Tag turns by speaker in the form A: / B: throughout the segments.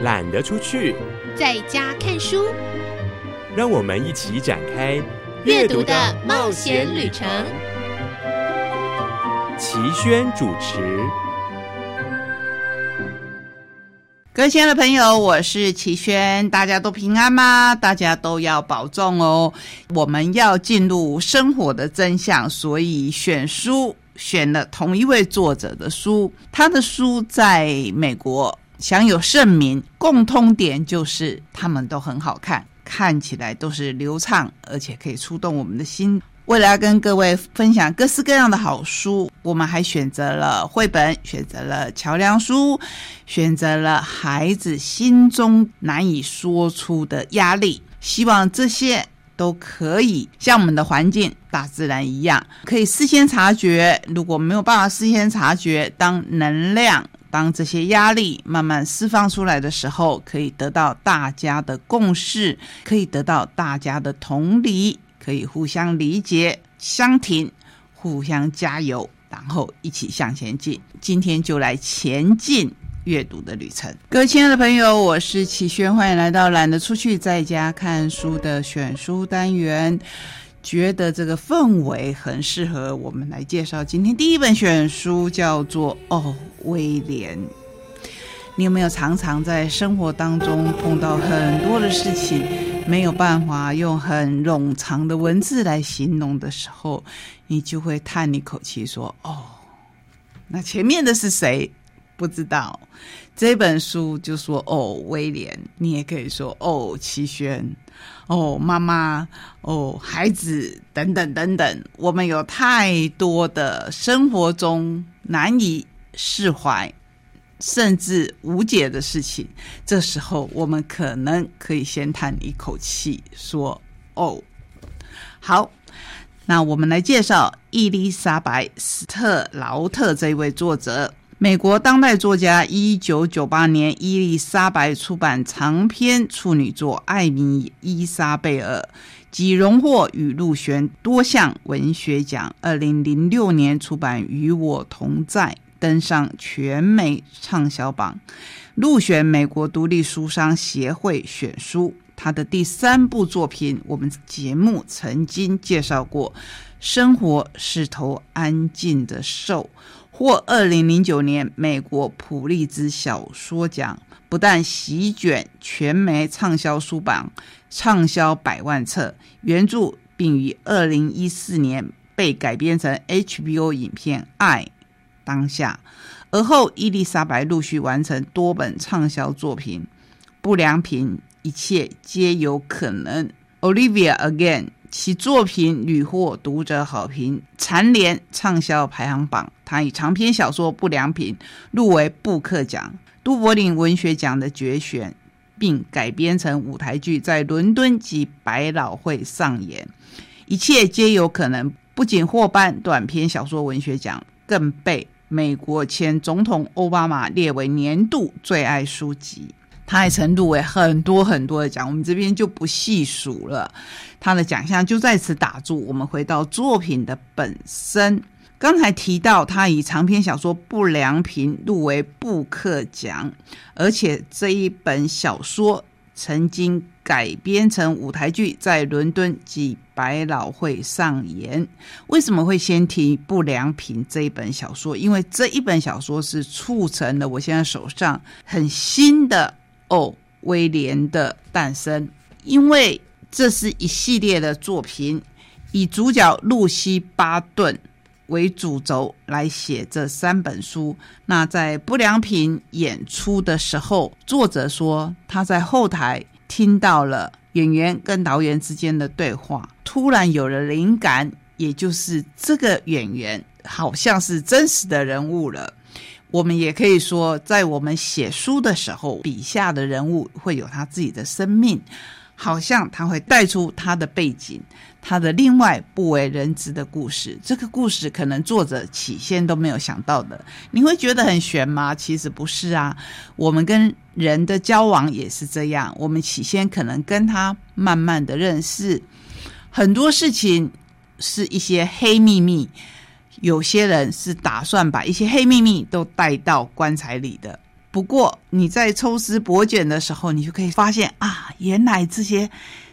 A: 懒得出去，
B: 在家看书，
A: 让我们一起展开
B: 阅读的冒险旅程。
A: 齐轩主持，
C: 各位亲爱的朋友，我是齐轩，大家都平安吗？大家都要保重哦。我们要进入生活的真相，所以选书选了同一位作者的书，他的书在美国。享有盛名，共通点就是他们都很好看，看起来都是流畅，而且可以触动我们的心。为了要跟各位分享各式各样的好书，我们还选择了绘本，选择了桥梁书，选择了孩子心中难以说出的压力。希望这些都可以像我们的环境、大自然一样，可以事先察觉。如果没有办法事先察觉，当能量。当这些压力慢慢释放出来的时候，可以得到大家的共识，可以得到大家的同理，可以互相理解、相挺、互相加油，然后一起向前进。今天就来前进阅读的旅程。各位亲爱的朋友，我是启轩，欢迎来到懒得出去在家看书的选书单元。觉得这个氛围很适合我们来介绍今天第一本选书，叫做《哦，威廉》。你有没有常常在生活当中碰到很多的事情，没有办法用很冗长的文字来形容的时候，你就会叹一口气说：“哦，那前面的是谁？不知道。”这本书就说：“哦，威廉。”你也可以说：“哦，齐轩。”哦，妈妈，哦，孩子，等等等等，我们有太多的生活中难以释怀，甚至无解的事情。这时候，我们可能可以先叹一口气，说：“哦，好。”那我们来介绍伊丽莎白·斯特劳特这位作者。美国当代作家，一九九八年伊丽莎白出版长篇处女作《艾米伊莎贝尔》，即荣获与入选多项文学奖。二零零六年出版《与我同在》，登上全美畅销榜，入选美国独立书商协会选书。他的第三部作品，我们节目曾经介绍过，《生活是头安静的兽》。获二零零九年美国普利兹小说奖，不但席卷全美畅销书榜，畅销百万册原著，并于二零一四年被改编成 HBO 影片《爱当下》。而后，伊丽莎白陆续完成多本畅销作品，《不良品》，一切皆有可能，《Olivia Again》。其作品屡获读者好评，蝉联畅销排行榜。他以长篇小说《不良品》入围布克奖、都柏林文学奖的决选，并改编成舞台剧，在伦敦及百老汇上演。一切皆有可能，不仅获颁短篇小说文学奖，更被美国前总统奥巴马列为年度最爱书籍。他还曾入围很多很多的奖，我们这边就不细数了。他的奖项就在此打住。我们回到作品的本身，刚才提到他以长篇小说《不良品》入围布克奖，而且这一本小说曾经改编成舞台剧，在伦敦及百老汇上演。为什么会先提《不良品》这一本小说？因为这一本小说是促成了我现在手上很新的。哦，威廉的诞生，因为这是一系列的作品，以主角露西·巴顿为主轴来写这三本书。那在不良品演出的时候，作者说他在后台听到了演员跟导演之间的对话，突然有了灵感，也就是这个演员好像是真实的人物了。我们也可以说，在我们写书的时候，笔下的人物会有他自己的生命，好像他会带出他的背景，他的另外不为人知的故事。这个故事可能作者起先都没有想到的，你会觉得很悬吗？其实不是啊。我们跟人的交往也是这样，我们起先可能跟他慢慢的认识，很多事情是一些黑秘密。有些人是打算把一些黑秘密都带到棺材里的。不过你在抽丝剥茧的时候，你就可以发现啊，原来这些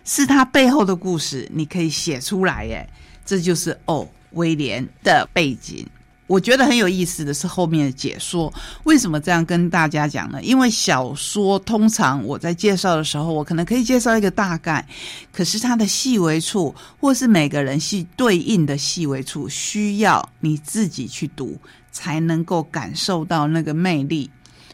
C: 是他背后的故事，你可以写出来。耶。这就是哦，威廉的背景。我觉得很有意思的是后面的解说。为什么这样跟大家讲呢？因为小说通常我在介绍的时候，我可能可以介绍一个大概，可是它的细微处，或是每个人系对应的细微处，需要你自己去读，才能够感受到那个魅力。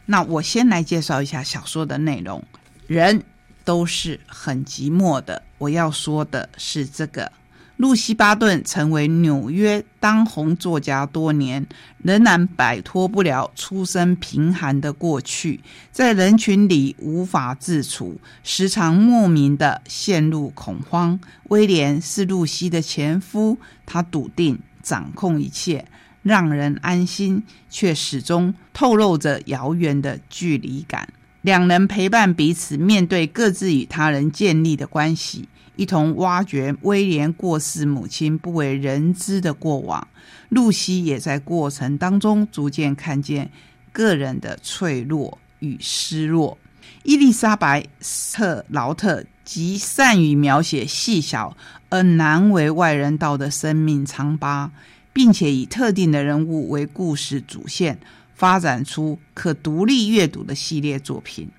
C: 那我先来介绍一下小说的内容。人都是很寂寞的。我要说的是这个。露西巴顿成为纽约当红作家多年，仍然摆脱不了出身贫寒的过去，在人群里无法自处，时常莫名的陷入恐慌。威廉是露西的前夫，他笃定掌控一切，让人安心，却始终透露着遥远的距离感。两人陪伴彼此，面对各自与他人建立的关系。一同挖掘威廉过世母亲不为人知的过往，露西也在过程当中逐渐看见个人的脆弱与失落。伊丽莎白·特劳特极善于描写细小而难为外人道的生命疮疤，并且以特定的人物为故事主线，发展出可独立阅读的系列作品。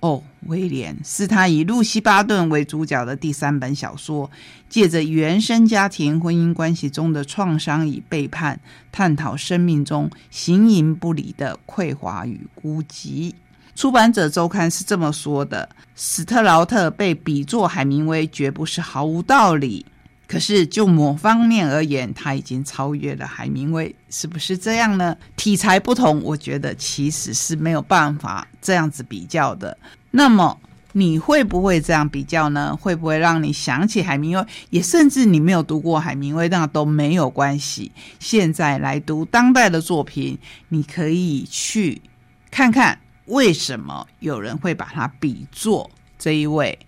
C: 哦，威廉是他以露西·巴顿为主角的第三本小说，借着原生家庭婚姻关系中的创伤与背叛，探讨生命中形影不离的匮乏与孤寂。出版者周刊是这么说的：史特劳特被比作海明威，绝不是毫无道理。可是就某方面而言，他已经超越了海明威，是不是这样呢？题材不同，我觉得其实是没有办法这样子比较的。那么你会不会这样比较呢？会不会让你想起海明威？也甚至你没有读过海明威，那都没有关系。现在来读当代的作品，你可以去看看为什么有人会把它比作这一位。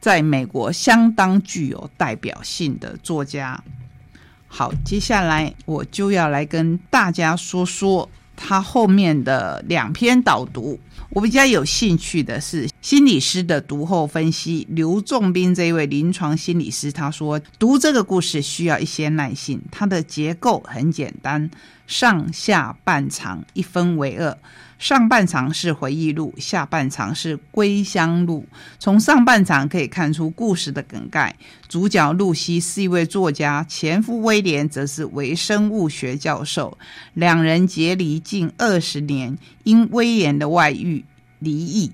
C: 在美国相当具有代表性的作家。好，接下来我就要来跟大家说说他后面的两篇导读。我比较有兴趣的是心理师的读后分析。刘仲斌这位临床心理师他说，读这个故事需要一些耐心。它的结构很简单，上下半场一分为二。上半场是回忆录，下半场是归乡录。从上半场可以看出故事的梗概：主角露西是一位作家，前夫威廉则是微生物学教授。两人结离近二十年，因威廉的外遇离异，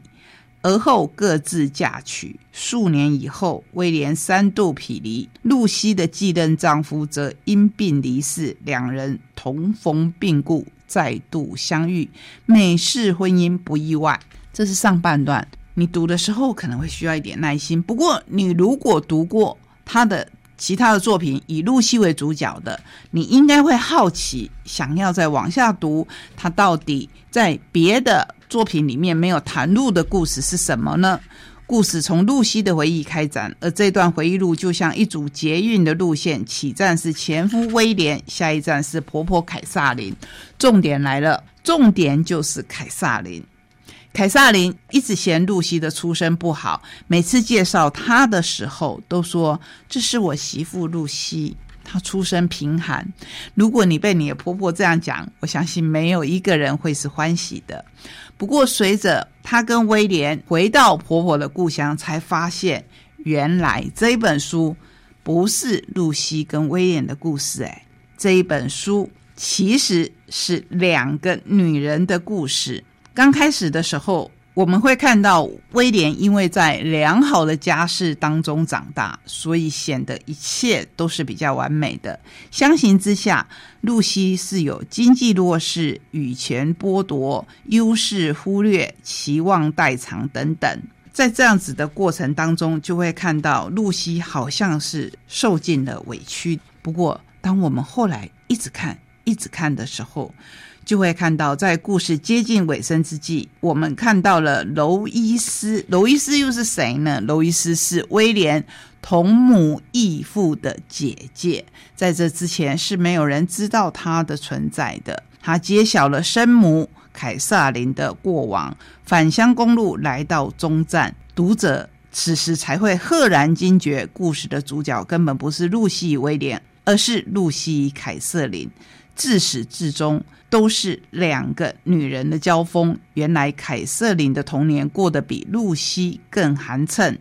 C: 而后各自嫁娶。数年以后，威廉三度匹离，露西的继任丈夫则因病离世，两人同逢病故。再度相遇，美式婚姻不意外。这是上半段，你读的时候可能会需要一点耐心。不过，你如果读过他的其他的作品，以露西为主角的，你应该会好奇，想要再往下读，他到底在别的作品里面没有谈露的故事是什么呢？故事从露西的回忆开展，而这段回忆录就像一组捷运的路线，起站是前夫威廉，下一站是婆婆凯撒琳。重点来了，重点就是凯撒琳。凯撒琳一直嫌露西的出身不好，每次介绍她的时候都说：“这是我媳妇露西，她出身贫寒。”如果你被你的婆婆这样讲，我相信没有一个人会是欢喜的。不过，随着她跟威廉回到婆婆的故乡，才发现原来这一本书不是露西跟威廉的故事。哎，这一本书其实是两个女人的故事。刚开始的时候。我们会看到威廉因为在良好的家世当中长大，所以显得一切都是比较完美的。相形之下，露西是有经济弱势、羽权剥夺、优势忽略、期望代偿等等。在这样子的过程当中，就会看到露西好像是受尽了委屈。不过，当我们后来一直看、一直看的时候，就会看到，在故事接近尾声之际，我们看到了娄伊斯。娄伊斯又是谁呢？娄伊斯是威廉同母异父的姐姐，在这之前是没有人知道她的存在的。她揭晓了生母凯撒琳的过往。返乡公路来到终站，读者此时才会赫然惊觉，故事的主角根本不是露西威廉，而是露西凯瑟琳。自始至终都是两个女人的交锋。原来凯瑟琳的童年过得比露西更寒碜，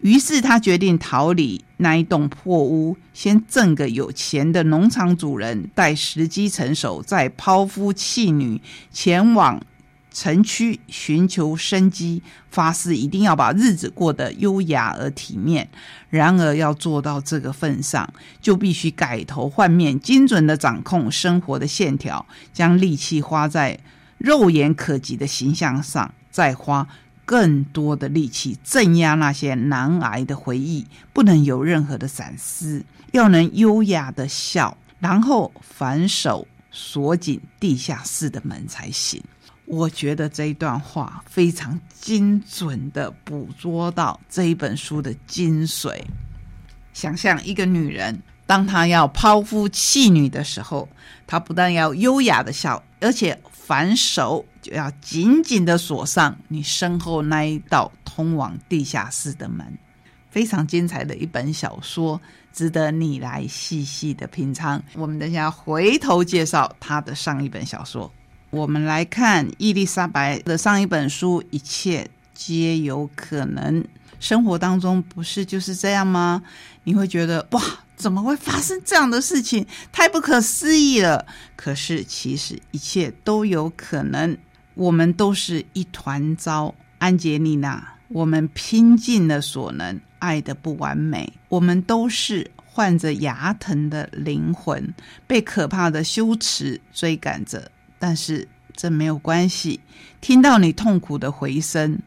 C: 于是她决定逃离那一栋破屋，先挣个有钱的农场主人，待时机成熟，再抛夫弃女，前往。城区寻求生机，发誓一定要把日子过得优雅而体面。然而要做到这个份上，就必须改头换面，精准的掌控生活的线条，将力气花在肉眼可及的形象上，再花更多的力气镇压那些难挨的回忆。不能有任何的闪失，要能优雅的笑，然后反手锁紧地下室的门才行。我觉得这一段话非常精准的捕捉到这一本书的精髓。想象一个女人，当她要抛夫弃女的时候，她不但要优雅的笑，而且反手就要紧紧的锁上你身后那一道通往地下室的门。非常精彩的一本小说，值得你来细细的品尝。我们等下回头介绍她的上一本小说。我们来看伊丽莎白的上一本书，一切皆有可能。生活当中不是就是这样吗？你会觉得哇，怎么会发生这样的事情？太不可思议了。可是其实一切都有可能。我们都是一团糟，安杰丽娜。我们拼尽了所能，爱的不完美。我们都是患着牙疼的灵魂，被可怕的羞耻追赶着。但是这没有关系，听到你痛苦的回声，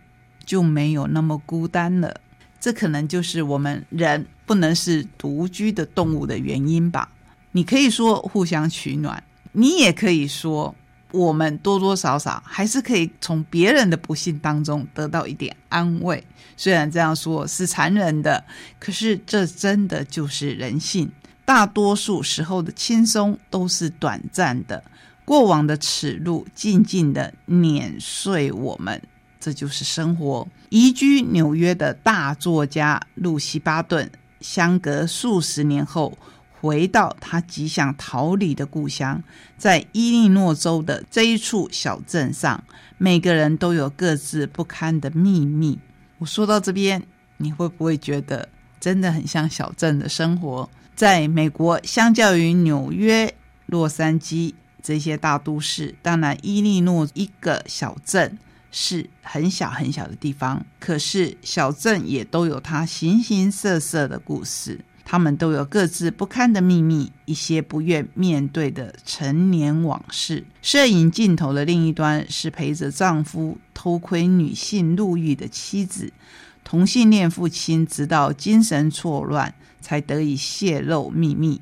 C: 就没有那么孤单了。这可能就是我们人不能是独居的动物的原因吧？你可以说互相取暖，你也可以说我们多多少少还是可以从别人的不幸当中得到一点安慰。虽然这样说是残忍的，可是这真的就是人性。大多数时候的轻松都是短暂的。过往的耻辱静静的碾碎我们，这就是生活。移居纽约的大作家路西巴顿，相隔数十年后回到他极想逃离的故乡，在伊利诺州的这一处小镇上，每个人都有各自不堪的秘密。我说到这边，你会不会觉得真的很像小镇的生活？在美国，相较于纽约、洛杉矶。这些大都市，当然伊利诺一个小镇是很小很小的地方，可是小镇也都有它形形色色的故事，他们都有各自不堪的秘密，一些不愿面对的陈年往事。摄影镜头的另一端是陪着丈夫偷窥女性入狱的妻子，同性恋父亲直到精神错乱才得以泄露秘密。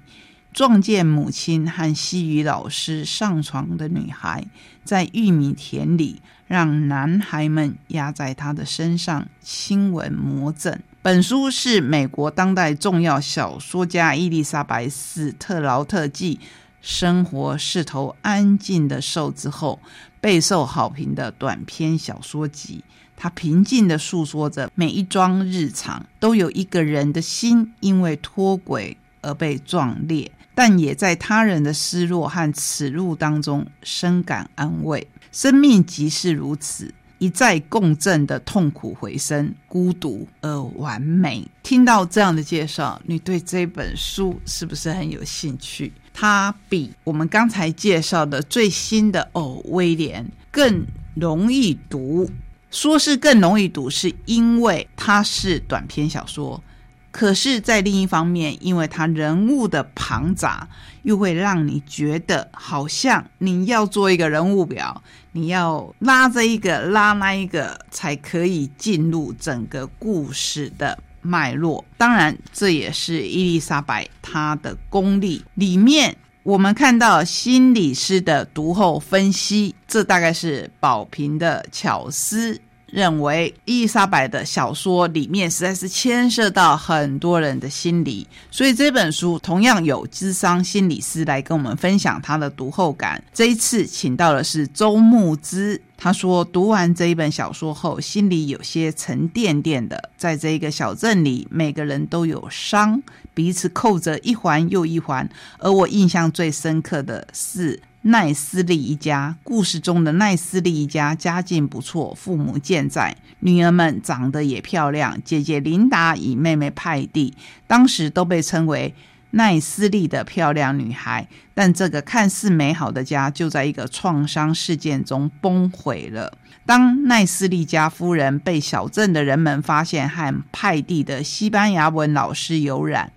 C: 撞见母亲和西语老师上床的女孩，在玉米田里，让男孩们压在她的身上亲吻魔怔。本书是美国当代重要小说家伊丽莎白·斯特劳特继生活势头安静的瘦之后备受好评的短篇小说集。他平静地诉说着每一桩日常，都有一个人的心因为脱轨而被壮烈。但也在他人的失落和耻辱当中深感安慰。生命即是如此，一再共振的痛苦回声，孤独而完美。听到这样的介绍，你对这本书是不是很有兴趣？它比我们刚才介绍的最新的《哦，威廉》更容易读。说是更容易读，是因为它是短篇小说。可是，在另一方面，因为他人物的庞杂，又会让你觉得好像你要做一个人物表，你要拉这一个拉那一个，才可以进入整个故事的脉络。当然，这也是伊丽莎白她的功力。里面我们看到心理师的读后分析，这大概是宝瓶的巧思。认为伊丽莎白的小说里面实在是牵涉到很多人的心理，所以这本书同样有智商心理师来跟我们分享他的读后感。这一次请到的是周牧之，他说读完这一本小说后，心里有些沉甸甸的。在这一个小镇里，每个人都有伤，彼此扣着一环又一环。而我印象最深刻的是。奈斯利一家故事中的奈斯利一家家境不错，父母健在，女儿们长得也漂亮。姐姐琳达与妹妹派蒂当时都被称为奈斯利的漂亮女孩。但这个看似美好的家，就在一个创伤事件中崩毁了。当奈斯利家夫人被小镇的人们发现和派蒂的西班牙文老师有染。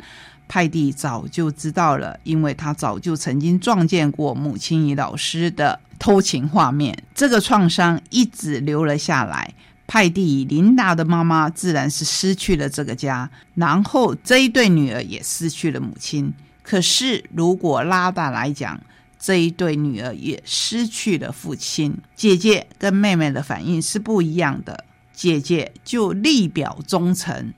C: 派蒂早就知道了，因为他早就曾经撞见过母亲与老师的偷情画面。这个创伤一直留了下来。派蒂与琳达的妈妈自然是失去了这个家，然后这一对女儿也失去了母亲。可是如果拉大来讲，这一对女儿也失去了父亲。姐姐跟妹妹的反应是不一样的。姐姐就立表忠诚。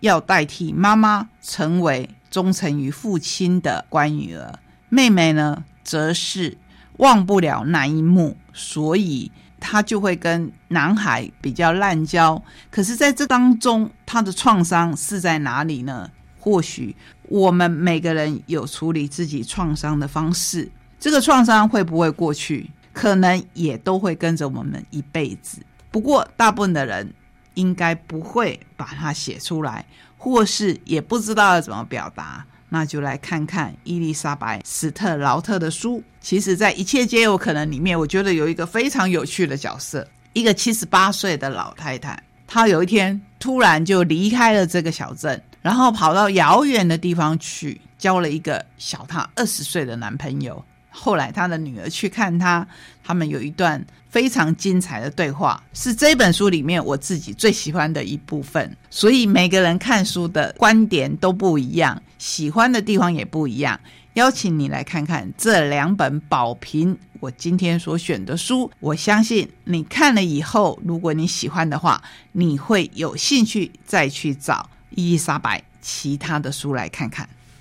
C: 要代替妈妈成为忠诚于父亲的乖女儿，妹妹呢，则是忘不了那一幕，所以她就会跟男孩比较滥交。可是，在这当中，她的创伤是在哪里呢？或许我们每个人有处理自己创伤的方式，这个创伤会不会过去，可能也都会跟着我们一辈子。不过，大部分的人。应该不会把它写出来，或是也不知道要怎么表达，那就来看看伊丽莎白·史特劳特的书。其实，在一切皆有可能里面，我觉得有一个非常有趣的角色，一个七十八岁的老太太，她有一天突然就离开了这个小镇，然后跑到遥远的地方去，交了一个小她二十岁的男朋友。后来，他的女儿去看他，他们有一段非常精彩的对话，是这本书里面我自己最喜欢的一部分。所以每个人看书的观点都不一样，喜欢的地方也不一样。邀请你来看看这两本宝瓶，我今天所选的书，我相信你看了以后，如果你喜欢的话，你会有兴趣再去找伊丽莎白其他的书来看看。